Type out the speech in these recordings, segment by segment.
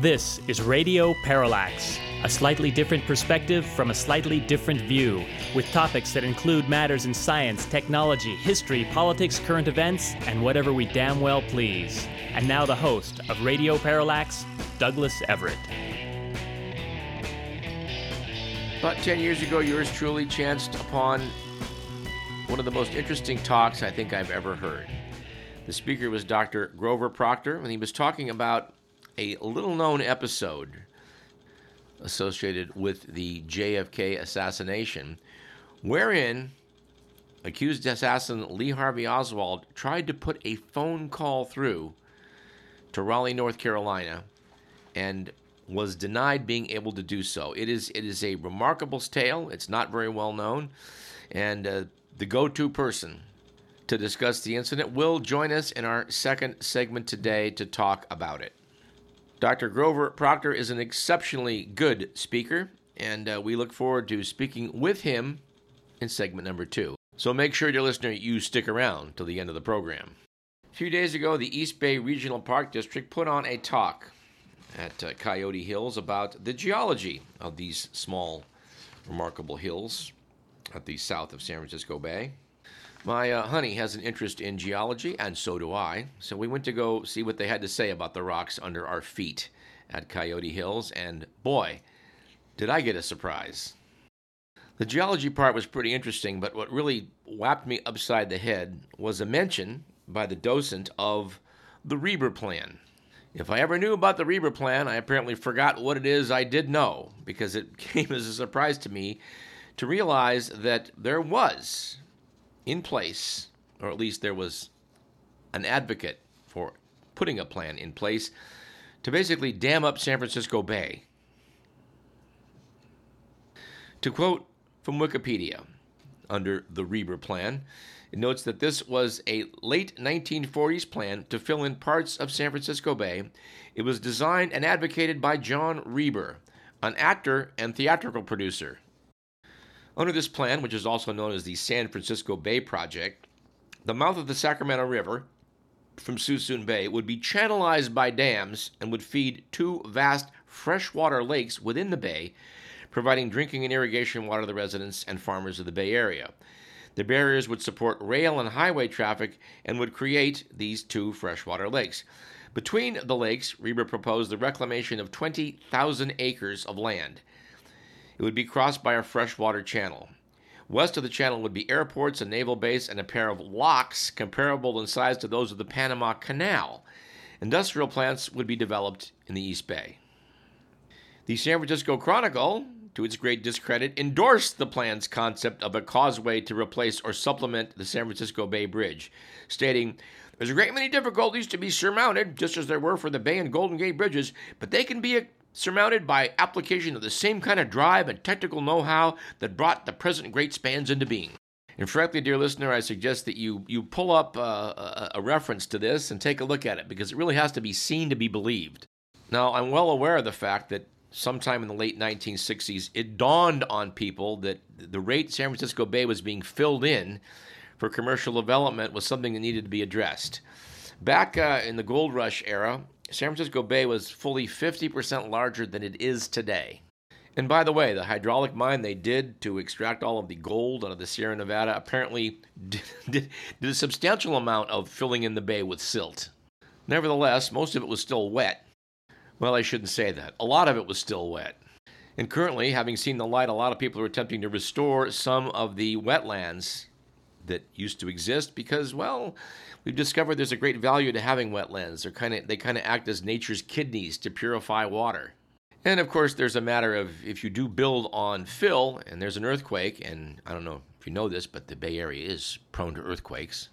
This is Radio Parallax, a slightly different perspective from a slightly different view, with topics that include matters in science, technology, history, politics, current events, and whatever we damn well please. And now the host of Radio Parallax, Douglas Everett. About 10 years ago, yours truly chanced upon one of the most interesting talks I think I've ever heard. The speaker was Dr. Grover Proctor, and he was talking about a little known episode associated with the JFK assassination, wherein accused assassin Lee Harvey Oswald tried to put a phone call through to Raleigh, North Carolina, and was denied being able to do so. It is it is a remarkable tale. It's not very well known, and uh, the go-to person to discuss the incident will join us in our second segment today to talk about it. Dr. Grover Proctor is an exceptionally good speaker, and uh, we look forward to speaking with him in segment number two. So make sure, dear listener, you stick around till the end of the program. A few days ago, the East Bay Regional Park District put on a talk at uh, Coyote Hills about the geology of these small, remarkable hills at the south of San Francisco Bay. My uh, honey has an interest in geology, and so do I. So we went to go see what they had to say about the rocks under our feet at Coyote Hills, and boy, did I get a surprise. The geology part was pretty interesting, but what really whapped me upside the head was a mention by the docent of the Reber Plan. If I ever knew about the Reber Plan, I apparently forgot what it is I did know, because it came as a surprise to me to realize that there was in place, or at least there was an advocate for putting a plan in place to basically dam up San Francisco Bay. To quote from Wikipedia, under the Reber Plan, it notes that this was a late 1940s plan to fill in parts of San Francisco Bay. It was designed and advocated by John Reber, an actor and theatrical producer. Under this plan, which is also known as the San Francisco Bay Project, the mouth of the Sacramento River from Suisun Bay would be channelized by dams and would feed two vast freshwater lakes within the bay, providing drinking and irrigation water to the residents and farmers of the Bay Area. The barriers would support rail and highway traffic and would create these two freshwater lakes. Between the lakes, Reber proposed the reclamation of 20,000 acres of land. It would be crossed by a freshwater channel. West of the channel would be airports, a naval base, and a pair of locks comparable in size to those of the Panama Canal. Industrial plants would be developed in the East Bay. The San Francisco Chronicle, to its great discredit, endorsed the plan's concept of a causeway to replace or supplement the San Francisco Bay Bridge, stating, There's a great many difficulties to be surmounted, just as there were for the Bay and Golden Gate bridges, but they can be surmounted by application of the same kind of drive and technical know how that brought the present great spans into being. And frankly, dear listener, I suggest that you, you pull up uh, a, a reference to this and take a look at it because it really has to be seen to be believed. Now, I'm well aware of the fact that sometime in the late 1960s, it dawned on people that the rate San Francisco Bay was being filled in for commercial development was something that needed to be addressed. Back uh, in the gold rush era, San Francisco Bay was fully 50% larger than it is today. And by the way, the hydraulic mine they did to extract all of the gold out of the Sierra Nevada apparently did, did, did a substantial amount of filling in the bay with silt. Nevertheless, most of it was still wet. Well, I shouldn't say that. A lot of it was still wet. And currently, having seen the light, a lot of people are attempting to restore some of the wetlands that used to exist because, well, we've discovered there's a great value to having wetlands. They're kind of they kind of act as nature's kidneys to purify water. And of course, there's a matter of if you do build on fill and there's an earthquake, and I don't know if you know this, but the Bay Area is prone to earthquakes.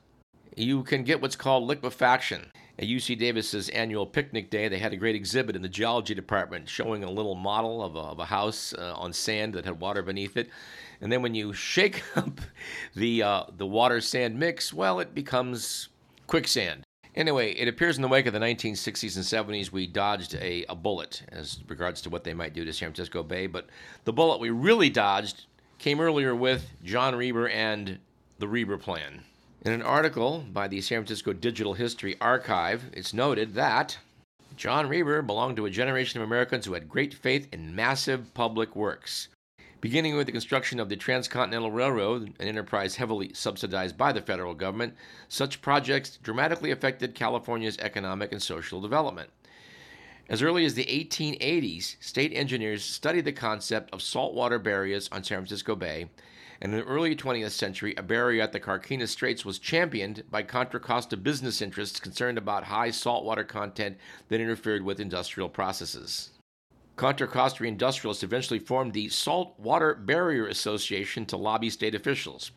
You can get what's called liquefaction. At UC Davis's annual picnic day, they had a great exhibit in the geology department showing a little model of a, of a house uh, on sand that had water beneath it. And then when you shake up the, uh, the water sand mix, well, it becomes quicksand. Anyway, it appears in the wake of the 1960s and 70s, we dodged a, a bullet as regards to what they might do to San Francisco Bay. But the bullet we really dodged came earlier with John Reber and the Reber Plan. In an article by the San Francisco Digital History Archive, it's noted that John Reber belonged to a generation of Americans who had great faith in massive public works. Beginning with the construction of the Transcontinental Railroad, an enterprise heavily subsidized by the federal government, such projects dramatically affected California's economic and social development. As early as the 1880s, state engineers studied the concept of saltwater barriers on San Francisco Bay, and in the early 20th century, a barrier at the Carquinez Straits was championed by Contra Costa business interests concerned about high saltwater content that interfered with industrial processes. Contra Costa industrialists eventually formed the Salt Water Barrier Association to lobby state officials.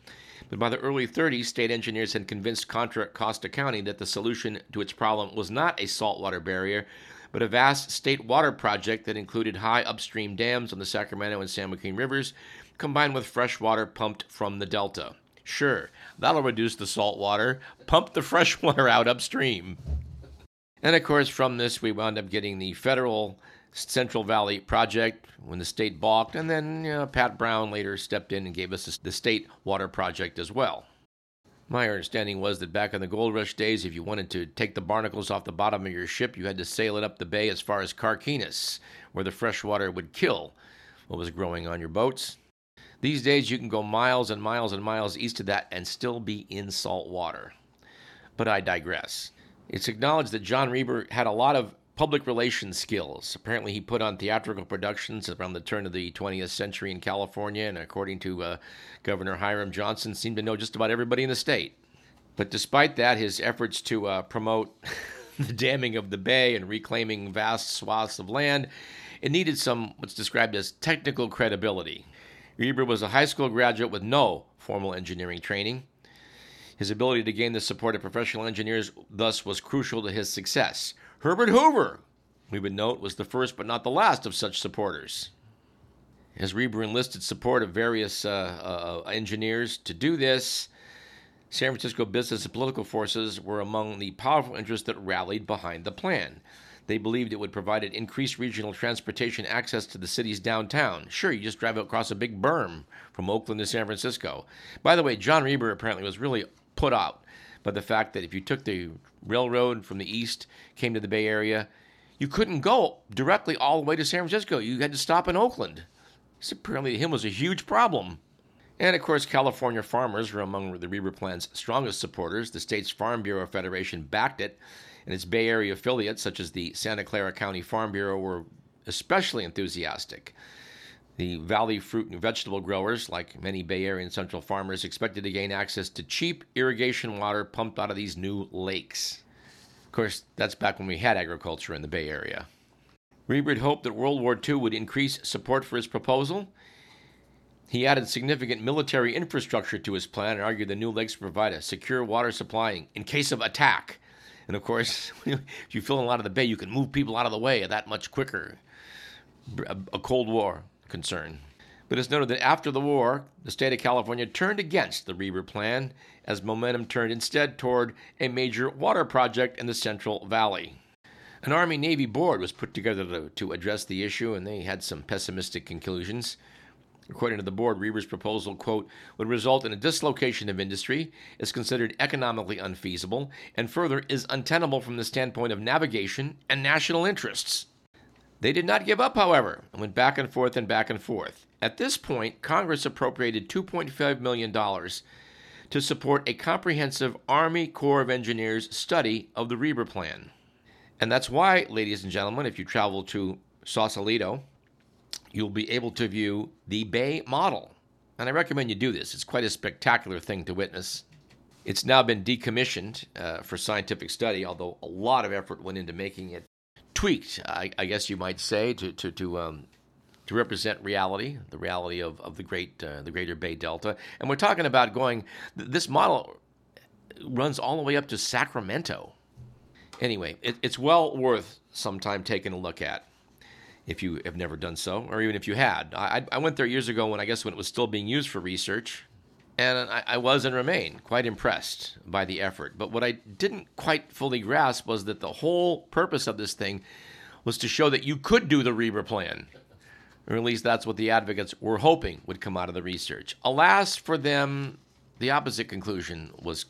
But by the early 30s, state engineers had convinced Contra Costa County that the solution to its problem was not a saltwater barrier, but a vast state water project that included high upstream dams on the Sacramento and San Joaquin rivers, combined with fresh water pumped from the delta. Sure, that'll reduce the salt water. Pump the fresh water out upstream. And of course, from this, we wound up getting the federal Central Valley project when the state balked, and then you know, Pat Brown later stepped in and gave us the state water project as well. My understanding was that back in the gold rush days, if you wanted to take the barnacles off the bottom of your ship, you had to sail it up the bay as far as Carquinez, where the fresh water would kill what was growing on your boats. These days, you can go miles and miles and miles east of that and still be in salt water. But I digress. It's acknowledged that John Reber had a lot of public relations skills. Apparently, he put on theatrical productions around the turn of the 20th century in California, and according to uh, Governor Hiram Johnson, seemed to know just about everybody in the state. But despite that, his efforts to uh, promote the damming of the bay and reclaiming vast swaths of land, it needed some what's described as technical credibility. Reber was a high school graduate with no formal engineering training. His ability to gain the support of professional engineers thus was crucial to his success. Herbert Hoover, we would note, was the first but not the last of such supporters. As Reber enlisted support of various uh, uh, engineers to do this, San Francisco business and political forces were among the powerful interests that rallied behind the plan. They believed it would provide an increased regional transportation access to the city's downtown. Sure, you just drive across a big berm from Oakland to San Francisco. By the way, John Reber apparently was really put out by the fact that if you took the railroad from the east, came to the Bay Area, you couldn't go directly all the way to San Francisco. You had to stop in Oakland. This apparently to him was a huge problem. And of course, California farmers were among the Reber Plan's strongest supporters. The state's Farm Bureau Federation backed it, and its Bay Area affiliates, such as the Santa Clara County Farm Bureau, were especially enthusiastic. The valley fruit and vegetable growers, like many Bay Area and Central farmers, expected to gain access to cheap irrigation water pumped out of these new lakes. Of course, that's back when we had agriculture in the Bay Area. Reber hoped that World War II would increase support for his proposal. He added significant military infrastructure to his plan and argued the new lakes provide a secure water supply in case of attack. And of course, if you fill a lot of the bay, you can move people out of the way that much quicker. A Cold War concern. But it's noted that after the war, the state of California turned against the Reber plan as momentum turned instead toward a major water project in the Central Valley. An Army Navy board was put together to, to address the issue, and they had some pessimistic conclusions. According to the board, Reber's proposal, quote, would result in a dislocation of industry, is considered economically unfeasible, and further is untenable from the standpoint of navigation and national interests. They did not give up, however, and went back and forth and back and forth. At this point, Congress appropriated $2.5 million to support a comprehensive Army Corps of Engineers study of the Reber Plan. And that's why, ladies and gentlemen, if you travel to Sausalito, you'll be able to view the Bay model. And I recommend you do this. It's quite a spectacular thing to witness. It's now been decommissioned uh, for scientific study, although a lot of effort went into making it tweaked, I, I guess you might say, to to to um, to represent reality, the reality of, of the great uh, the Greater Bay Delta. And we're talking about going. This model runs all the way up to Sacramento. Anyway, it, it's well worth some time taking a look at if you have never done so, or even if you had. I, I went there years ago when I guess when it was still being used for research, and I, I, was and remain quite impressed by the effort. But what I didn't quite fully grasp was that the whole purpose of this thing was to show that you could do the Reber plan. Or at least that's what the advocates were hoping would come out of the research. Alas, for them, the opposite conclusion was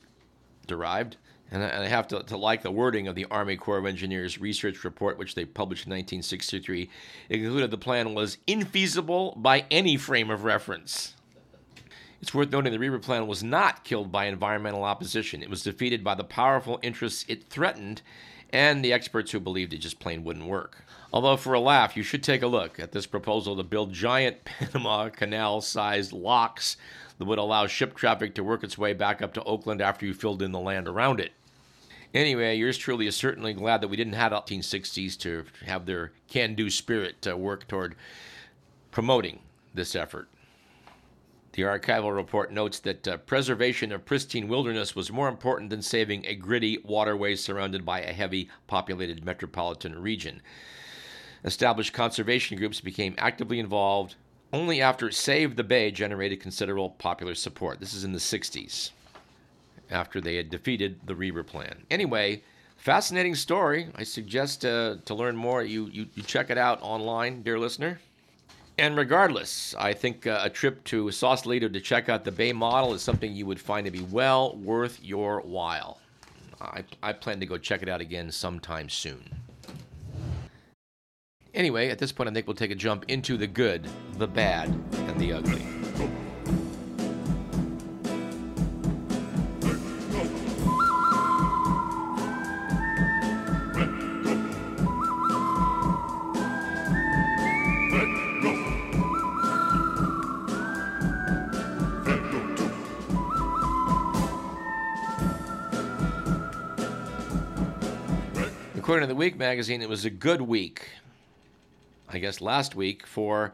derived. And I have to, to, like the wording of the Army Corps of Engineers research report, which they published in 1963. It concluded the plan was infeasible by any frame of reference. It's worth noting the Reber plan was not killed by environmental opposition. It was defeated by the powerful interests it threatened and the experts who believed it just plain wouldn't work. Although, for a laugh, you should take a look at this proposal to build giant Panama Canal sized locks that would allow ship traffic to work its way back up to Oakland after you filled in the land around it. Anyway, yours truly is certainly glad that we didn't have the 1960s to have their can do spirit to work toward promoting this effort. The archival report notes that uh, preservation of pristine wilderness was more important than saving a gritty waterway surrounded by a heavy populated metropolitan region. Established conservation groups became actively involved only after Save the Bay generated considerable popular support. This is in the 60s, after they had defeated the Reber Plan. Anyway, fascinating story. I suggest uh, to learn more, you, you, you check it out online, dear listener. And regardless, I think uh, a trip to Sausalito to check out the Bay model is something you would find to be well worth your while. I, I plan to go check it out again sometime soon. Anyway, at this point, I think we'll take a jump into the good, the bad, and the ugly. According to the Week magazine, it was a good week, I guess last week, for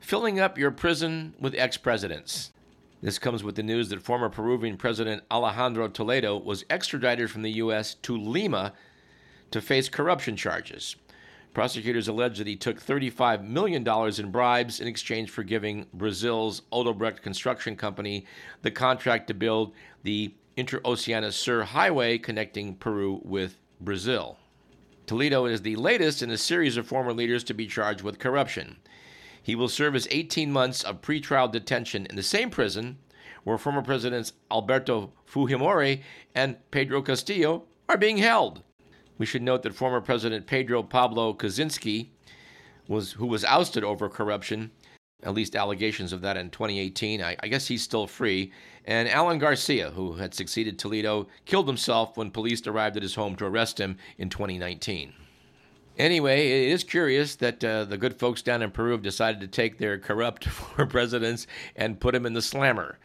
filling up your prison with ex presidents. This comes with the news that former Peruvian President Alejandro Toledo was extradited from the U.S. to Lima to face corruption charges. Prosecutors allege that he took $35 million in bribes in exchange for giving Brazil's Odebrecht Construction Company the contract to build the Interoceana Sur Highway connecting Peru with Brazil. Toledo is the latest in a series of former leaders to be charged with corruption. He will serve his 18 months of pretrial detention in the same prison where former presidents Alberto Fujimori and Pedro Castillo are being held. We should note that former President Pedro Pablo Kuczynski, was, who was ousted over corruption, at least allegations of that in 2018. I, I, guess he's still free. And Alan Garcia, who had succeeded Toledo, killed himself when police arrived at his home to arrest him in 2019. Anyway, it is curious that uh, the good folks down in Peru have decided to take their corrupt former presidents and put them in the slammer.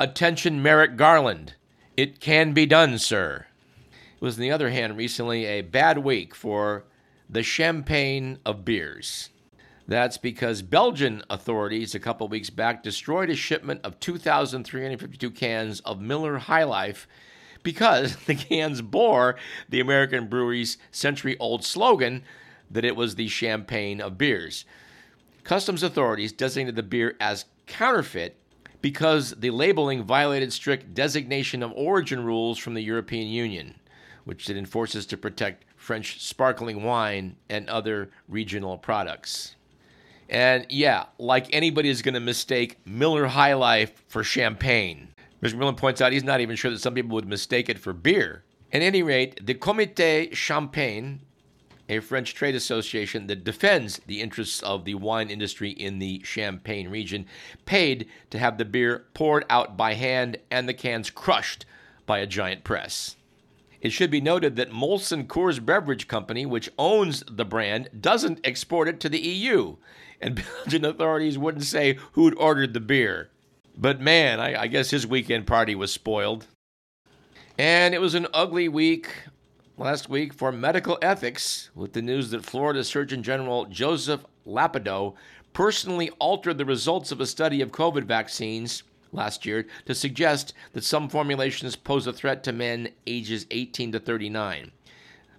Attention, Merrick Garland. It can be done, sir. It was, on the other hand, recently a bad week for the champagne of beers. That's because Belgian authorities a couple weeks back destroyed a shipment of 2,352 cans of Miller High Life because the cans bore the American brewery's century old slogan that it was the champagne of beers. Customs authorities designated the beer as counterfeit because the labeling violated strict designation of origin rules from the European Union, which it enforces to protect French sparkling wine and other regional products. And yeah, like anybody is going to mistake Miller High Life for champagne. Mr. Millen points out he's not even sure that some people would mistake it for beer. At any rate, the Comité Champagne, a French trade association that defends the interests of the wine industry in the Champagne region, paid to have the beer poured out by hand and the cans crushed by a giant press. It should be noted that Molson Coors Beverage Company, which owns the brand, doesn't export it to the EU and Belgian authorities wouldn't say who'd ordered the beer. But man, I, I guess his weekend party was spoiled. And it was an ugly week last week for medical ethics with the news that Florida Surgeon General Joseph Ladapo personally altered the results of a study of COVID vaccines last year to suggest that some formulations pose a threat to men ages 18 to 39.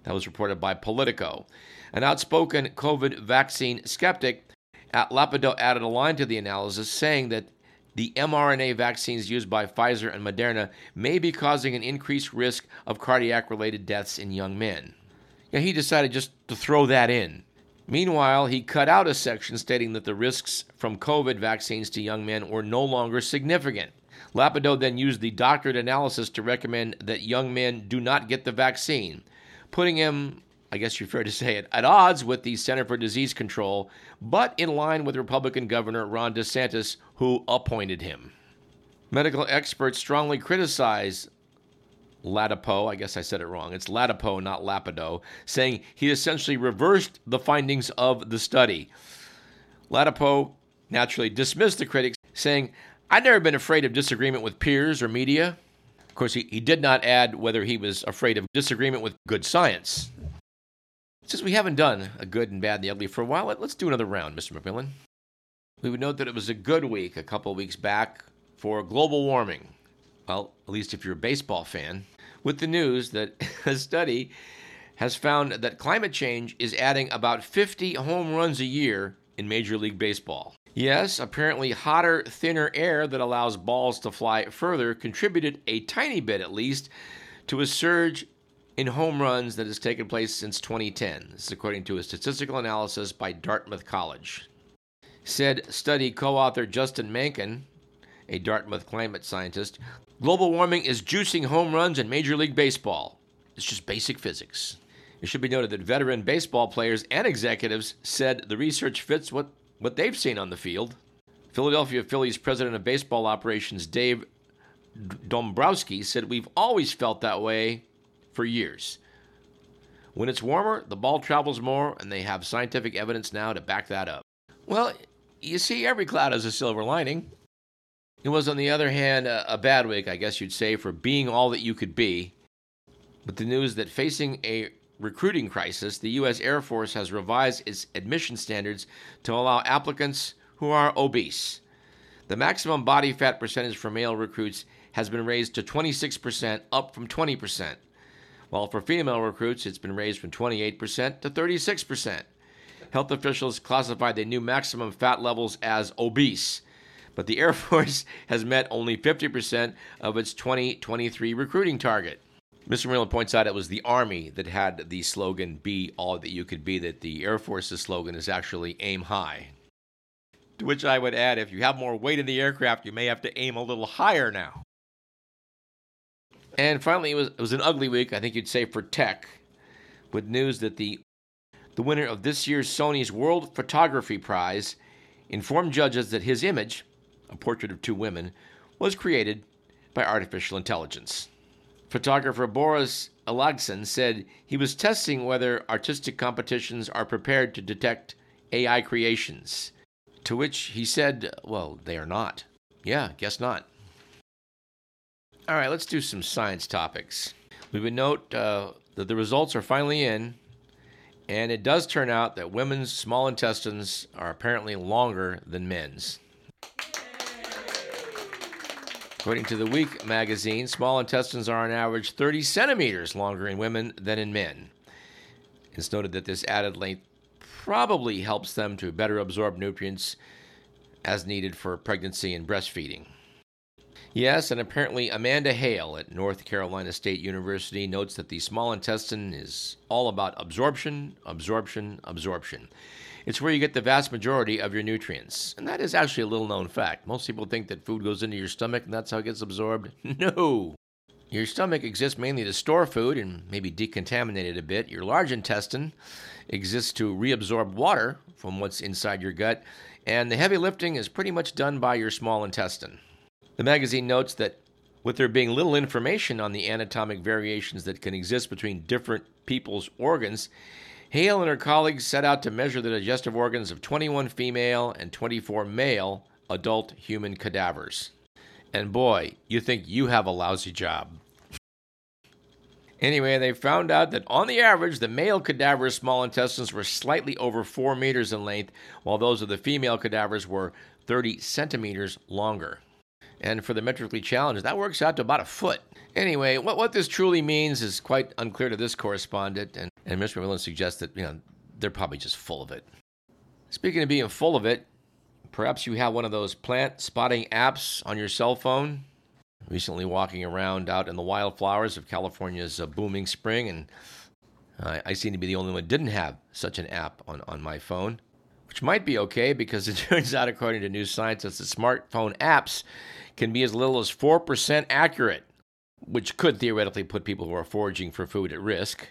That was reported by Politico. An outspoken COVID vaccine skeptic at Lapido added a line to the analysis saying that the mRNA vaccines used by Pfizer and Moderna may be causing an increased risk of cardiac related deaths in young men. And he decided just to throw that in. Meanwhile, he cut out a section stating that the risks from COVID vaccines to young men were no longer significant. Ladapo then used the doctored analysis to recommend that young men do not get the vaccine, putting him, I guess you're fair to say it, at odds with the Center for Disease Control, but in line with Republican Governor Ron DeSantis, who appointed him. Medical experts strongly criticize Ladapo, I guess I said it wrong. It's Ladapo, not Lapido, saying he essentially reversed the findings of the study. Ladapo naturally dismissed the critics, saying, I've never been afraid of disagreement with peers or media. Of course, he, he did not add whether he was afraid of disagreement with good science. Since we haven't done a good and bad and the ugly for a while, let, us do another round, Mr. McMillan. We would note that it was a good week a couple of weeks back for global warming. Well, at least if you're a baseball fan, with the news that a study has found that climate change is adding about 50 home runs a year in Major League Baseball. Yes, apparently hotter, thinner air that allows balls to fly further contributed a tiny bit at least to a surge in home runs that has taken place since 2010. This is according to a statistical analysis by Dartmouth College. Said study co author Justin Mankin, a Dartmouth climate scientist, global warming is juicing home runs in Major League Baseball. It's just basic physics. It should be noted that veteran baseball players and executives said the research fits what, what they've seen on the field. Philadelphia Phillies president of baseball operations Dave Dombrowski said, We've always felt that way for years. When it's warmer, the ball travels more, and they have scientific evidence now to back that up. Well, you see, every cloud has a silver lining. It was, on the other hand, a, a bad week, I guess you'd say, for being all that you could be. With the news that facing a recruiting crisis, the U.S. Air Force has revised its admission standards to allow applicants who are obese. The maximum body fat percentage for male recruits has been raised to 26%, up from 20%, while for female recruits, it's been raised from 28% to 36%. Health officials classified the new maximum fat levels as obese, but the Air Force has met only 50% of its 2023 recruiting target. Mr. McMillan points out it was the Army that had the slogan "Be all that you could be." That the Air Force's slogan is actually "Aim high." To which I would add, if you have more weight in the aircraft, you may have to aim a little higher now. And finally, it was, it was an ugly week, I think you'd say, for tech, with news that the the winner of this year's Sony's World Photography Prize informed judges that his image, a portrait of two women, was created by artificial intelligence. Photographer Boris Eldagsen said he was testing whether artistic competitions are prepared to detect AI creations. To which he said, Well, they are not. Yeah, guess not. All right, let's do some science topics. We would note uh, that the results are finally in, and it does turn out that women's small intestines are apparently longer than men's. According to the Week magazine, small intestines are on average 30 centimeters longer in women than in men. It's noted that this added length probably helps them to better absorb nutrients as needed for pregnancy and breastfeeding. Yes, and apparently Amanda Hale at North Carolina State University notes that the small intestine is all about absorption, absorption, absorption. It's where you get the vast majority of your nutrients. And that is actually a little known fact. Most people think that food goes into your stomach and that's how it gets absorbed. No! Your stomach exists mainly to store food and maybe decontaminate it a bit. Your large intestine exists to reabsorb water from what's inside your gut. And the heavy lifting is pretty much done by your small intestine. The magazine notes that with there being little information on the anatomic variations that can exist between different people's organs, Hale and her colleagues set out to measure the digestive organs of 21 female and 24 male adult human cadavers. And boy, you think you have a lousy job. Anyway, they found out that on the average, the male cadaver's small intestines were slightly over 4 meters in length, while those of the female cadavers were 30 centimeters longer. And for the metrically challenged, that works out to about a foot. Anyway, what, what this truly means is quite unclear to this correspondent, and, and Mr. McMillan suggests that, you know, they're probably just full of it. Speaking of being full of it, perhaps you have one of those plant spotting apps on your cell phone. Recently walking around out in the wildflowers of California's uh, booming spring, and I, seem to be the only one didn't have such an app on, on my phone. which might be okay because it turns out, according to New Scientist, that smartphone apps can be as little as 4% accurate, which could theoretically put people who are foraging for food at risk.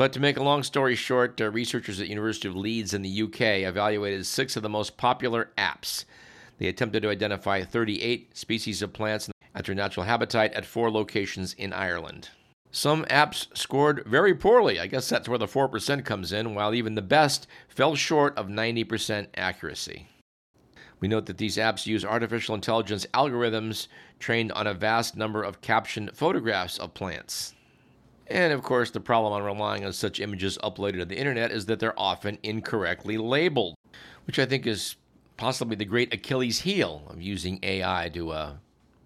But to make a long story short, uh, researchers at the University of Leeds in the UK evaluated six of the most popular apps. They attempted to identify 38 species of plants at their natural habitat at four locations in Ireland. Some apps scored very poorly. I guess that's where the 4% comes in, while even the best fell short of 90% accuracy. We note that these apps use artificial intelligence algorithms trained on a vast number of captioned photographs of plants. And of course, the problem on relying on such images uploaded to the internet is that they're often incorrectly labeled, which I think is possibly the great Achilles heel of using AI to uh,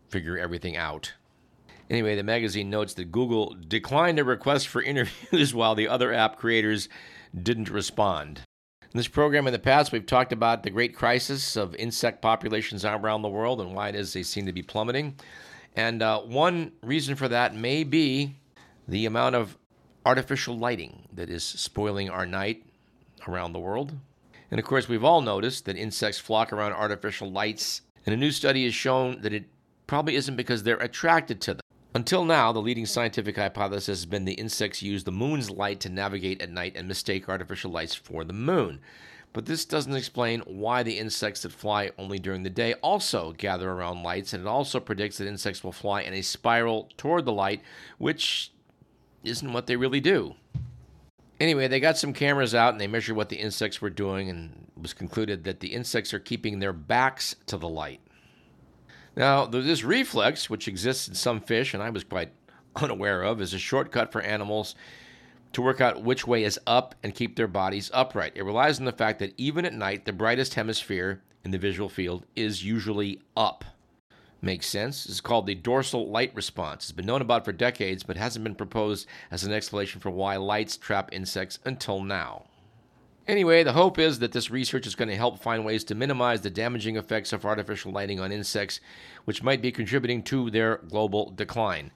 figure everything out. Anyway, the magazine notes that Google declined a request for interviews while the other app creators didn't respond. In this program in the past, we've talked about the great crisis of insect populations around the world and why it is they seem to be plummeting. And uh, one reason for that may be the amount of artificial lighting that is spoiling our night around the world. And of course, we've all noticed that insects flock around artificial lights, and a new study has shown that it probably isn't because they're attracted to them. Until now, the leading scientific hypothesis has been the insects use the moon's light to navigate at night and mistake artificial lights for the moon. But this doesn't explain why the insects that fly only during the day also gather around lights, and it also predicts that insects will fly in a spiral toward the light, which isn't what they really do. Anyway, they got some cameras out and they measured what the insects were doing, and it was concluded that the insects are keeping their backs to the light. Now, this reflex, which exists in some fish, and I was quite unaware of, is a shortcut for animals to work out which way is up and keep their bodies upright. It relies on the fact that even at night, the brightest hemisphere in the visual field is usually up. Makes sense. It's called the dorsal light response. It's been known about for decades, but hasn't been proposed as an explanation for why lights trap insects until now. Anyway, the hope is that this research is going to help find ways to minimize the damaging effects of artificial lighting on insects, which might be contributing to their global decline.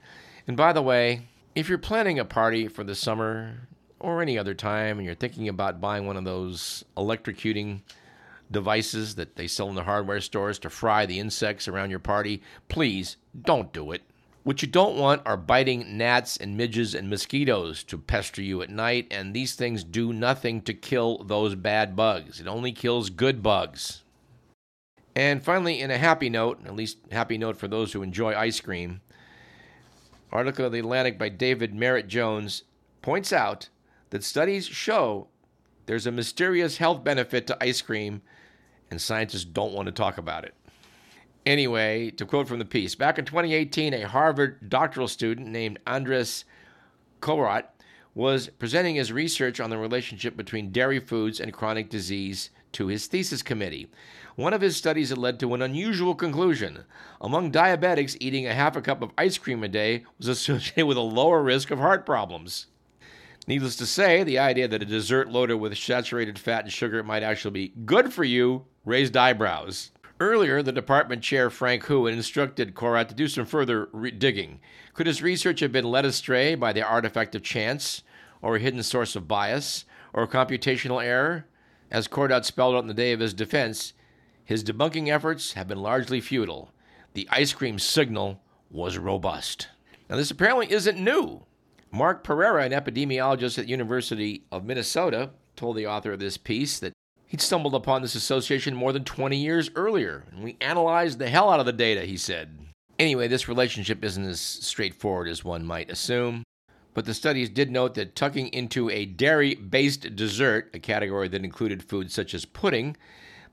And by the way, if you're planning a party for the summer or any other time and you're thinking about buying one of those electrocuting devices that they sell in the hardware stores to fry the insects around your party, please don't do it. What you don't want are biting gnats and midges and mosquitoes to pester you at night, and these things do nothing to kill those bad bugs. It only kills good bugs. And finally, in a happy note, at least happy note for those who enjoy ice cream, article of the Atlantic by David Merritt Jones points out that studies show there's a mysterious health benefit to ice cream, and scientists don't want to talk about it. Anyway, to quote from the piece, back in 2018, a Harvard doctoral student named Andres Korat was presenting his research on the relationship between dairy foods and chronic disease to his thesis committee. One of his studies had led to an unusual conclusion. Among diabetics, eating a half a cup of ice cream a day was associated with a lower risk of heart problems. Needless to say, the idea that a dessert loaded with saturated fat and sugar might actually be good for you raised eyebrows. Earlier, the department chair, Frank Hu, instructed Korat to do some further re- digging. Could his research have been led astray by the artifact of chance, or a hidden source of bias, or computational error? As Korat spelled out in the day of his defense, his debunking efforts have been largely futile. The ice cream signal was robust. Now, this apparently isn't new. Mark Pereira, an epidemiologist at the University of Minnesota, told the author of this piece that He'd stumbled upon this association more than 20 years earlier, and we analyzed the hell out of the data, he said. Anyway, this relationship isn't as straightforward as one might assume, but the studies did note that tucking into a dairy based dessert, a category that included foods such as pudding,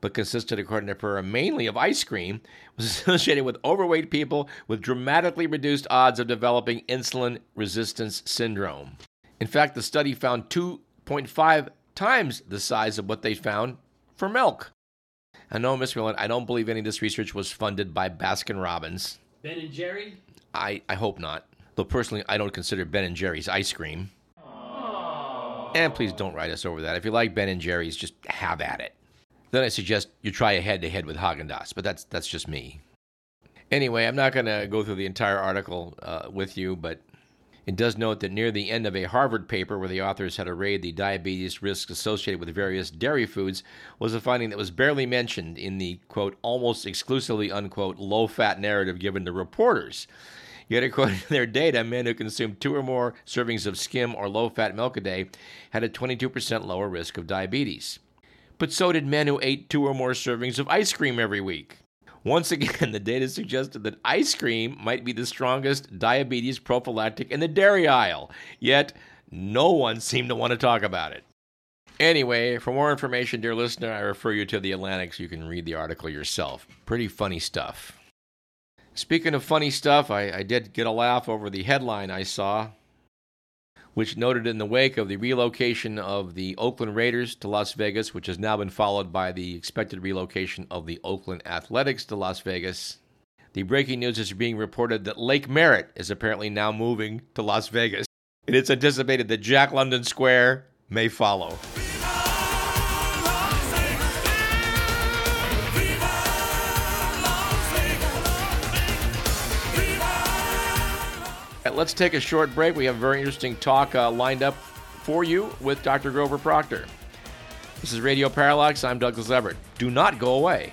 but consisted, according to Pereira, mainly of ice cream, was associated with overweight people with dramatically reduced odds of developing insulin resistance syndrome. In fact, the study found 2.5 times the size of what they found for milk. I know, Miss Whelan, I don't believe any of this research was funded by Baskin Robbins. Ben and Jerry? I, I hope not. Though personally, I don't consider Ben and Jerry's ice cream. Aww. And please don't write us over that. If you like Ben and Jerry's, just have at it. Then I suggest you try a head to head with Haagen Dazs, but that's that's just me. Anyway, I'm not going to go through the entire article uh, with you, but It does note that near the end of a Harvard paper where the authors had arrayed the diabetes risks associated with various dairy foods was a finding that was barely mentioned in the, quote, almost exclusively, unquote, low fat narrative given to reporters. Yet, according to their data, men who consumed two or more servings of skim or low fat milk a day had a 22% lower risk of diabetes. But so did men who ate two or more servings of ice cream every week. Once again, the data suggested that ice cream might be the strongest diabetes prophylactic in the dairy aisle, yet no one seemed to want to talk about it. Anyway, for more information, dear listener, I refer you to The Atlantic so you can read the article yourself. Pretty funny stuff. Speaking of funny stuff, I, I did get a laugh over the headline I saw which noted in the wake of the relocation of the Oakland Raiders to Las Vegas, which has now been followed by the expected relocation of the Oakland Athletics to Las Vegas. The breaking news is being reported that Lake Merritt is apparently now moving to Las Vegas, and it's anticipated that Jack London Square may follow. Let's take a short break. We have a very interesting talk uh, lined up for you with Dr. Grover Proctor. This is Radio Parallax. I'm Douglas Everett. Do not go away.